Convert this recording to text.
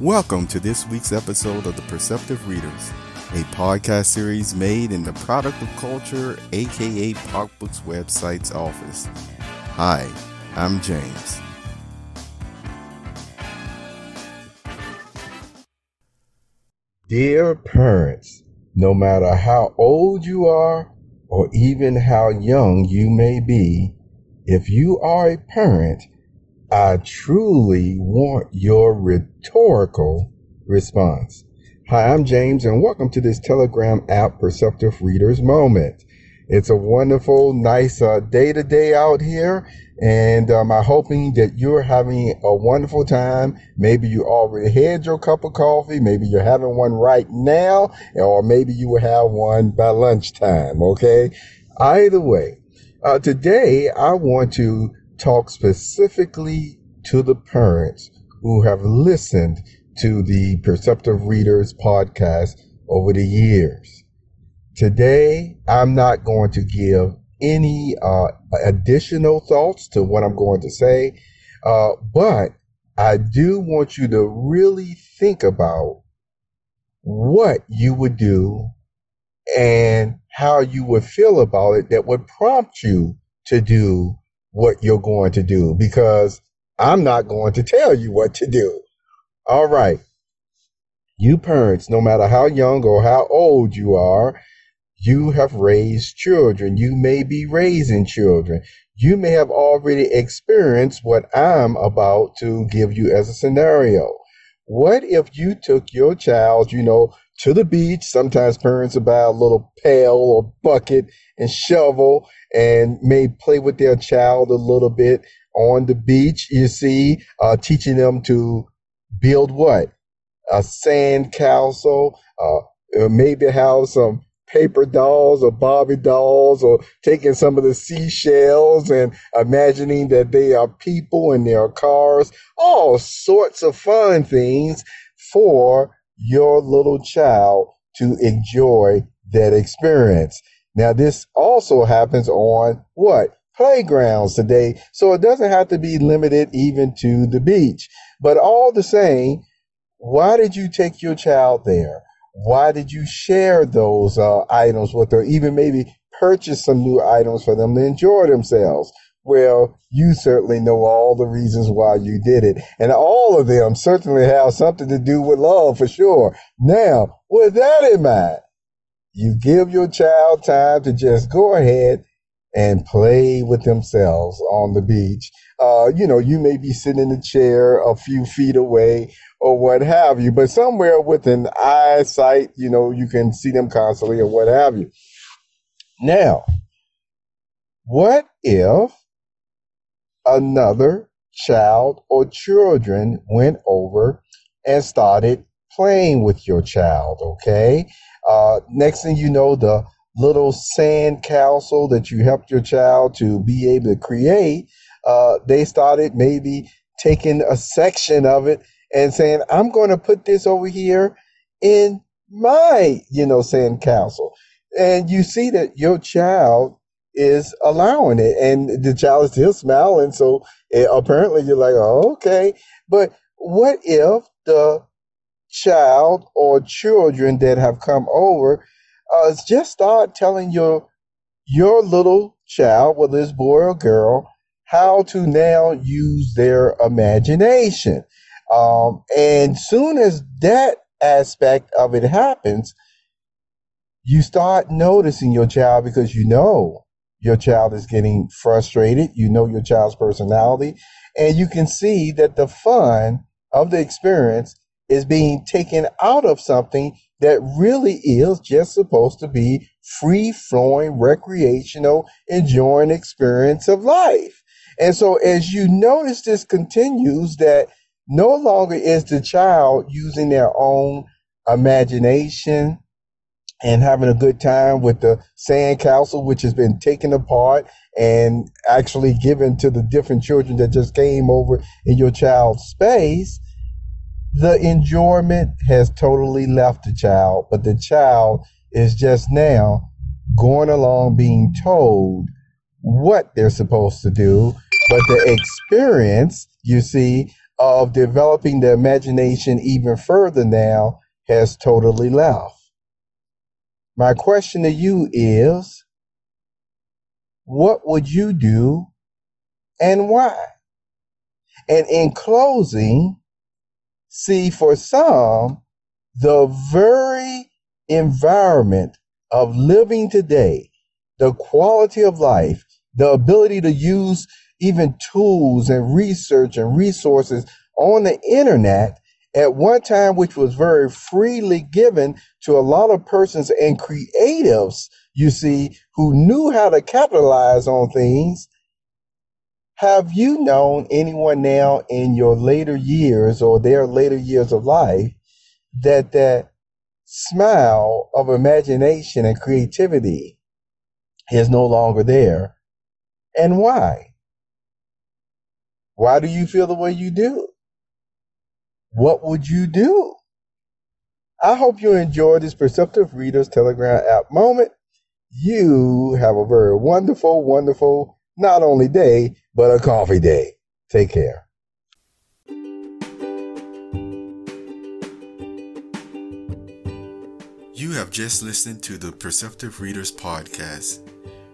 Welcome to this week's episode of The Perceptive Readers, a podcast series made in the Product of Culture, aka POC Books website's office. Hi, I'm James. Dear parents, no matter how old you are or even how young you may be, if you are a parent, I truly want your rhetorical response. Hi, I'm James, and welcome to this Telegram app Perceptive Readers Moment. It's a wonderful, nice uh, day today out here, and um, I'm hoping that you're having a wonderful time. Maybe you already had your cup of coffee, maybe you're having one right now, or maybe you will have one by lunchtime, okay? Either way, uh, today I want to talk specifically to the parents who have listened to the Perceptive Readers podcast over the years. Today, I'm not going to give any uh, additional thoughts to what I'm going to say, uh, but I do want you to really think about what you would do and how you would feel about it that would prompt you to do what you're going to do because I'm not going to tell you what to do. All right. You parents, no matter how young or how old you are, you have raised children. You may be raising children. You may have already experienced what I'm about to give you as a scenario. What if you took your child, you know, to the beach? Sometimes parents will buy a little pail or bucket and shovel and may play with their child a little bit on the beach. You see, uh, teaching them to build what? A sand castle, uh, maybe have some paper dolls or Barbie dolls or taking some of the seashells and imagining that they are people and they are cars, all sorts of fun things for your little child to enjoy that experience. Now, this also happens on what? Playgrounds today. So it doesn't have to be limited even to the beach. But all the same, why did you take your child there? Why did you share those uh, items with her? Even maybe purchase some new items for them to enjoy themselves. Well, you certainly know all the reasons why you did it. And all of them certainly have something to do with love for sure. Now, with that in mind, you give your child time to just go ahead and play with themselves on the beach. Uh, you know, you may be sitting in a chair a few feet away or what have you, but somewhere within eyesight, you know, you can see them constantly or what have you. Now, what if another child or children went over and started playing with your child, okay? Uh, next thing you know, the little sand castle that you helped your child to be able to create, uh, they started maybe taking a section of it and saying, I'm going to put this over here in my, you know, sand castle. And you see that your child is allowing it and the child is still smiling. So it, apparently you're like, oh, okay. But what if the child or children that have come over, uh, just start telling your your little child, whether it's boy or girl, how to now use their imagination. Um, and soon as that aspect of it happens, you start noticing your child because you know your child is getting frustrated. You know your child's personality, and you can see that the fun of the experience is being taken out of something that really is just supposed to be free flowing, recreational, enjoying experience of life. And so as you notice this continues that no longer is the child using their own imagination and having a good time with the sand castle, which has been taken apart and actually given to the different children that just came over in your child's space the enjoyment has totally left the child, but the child is just now going along being told what they're supposed to do. But the experience, you see, of developing the imagination even further now has totally left. My question to you is what would you do and why? And in closing, see, for some, the very environment of living today, the quality of life, the ability to use even tools and research and resources on the internet at one time, which was very freely given to a lot of persons and creatives, you see, who knew how to capitalize on things. Have you known anyone now in your later years or their later years of life that that smile of imagination and creativity is no longer there? And why? Why do you feel the way you do? What would you do? I hope you enjoyed this Perceptive Readers Telegram app moment. You have a very wonderful, wonderful, not only day, but a coffee day. Take care. You have just listened to the Perceptive Readers Podcast.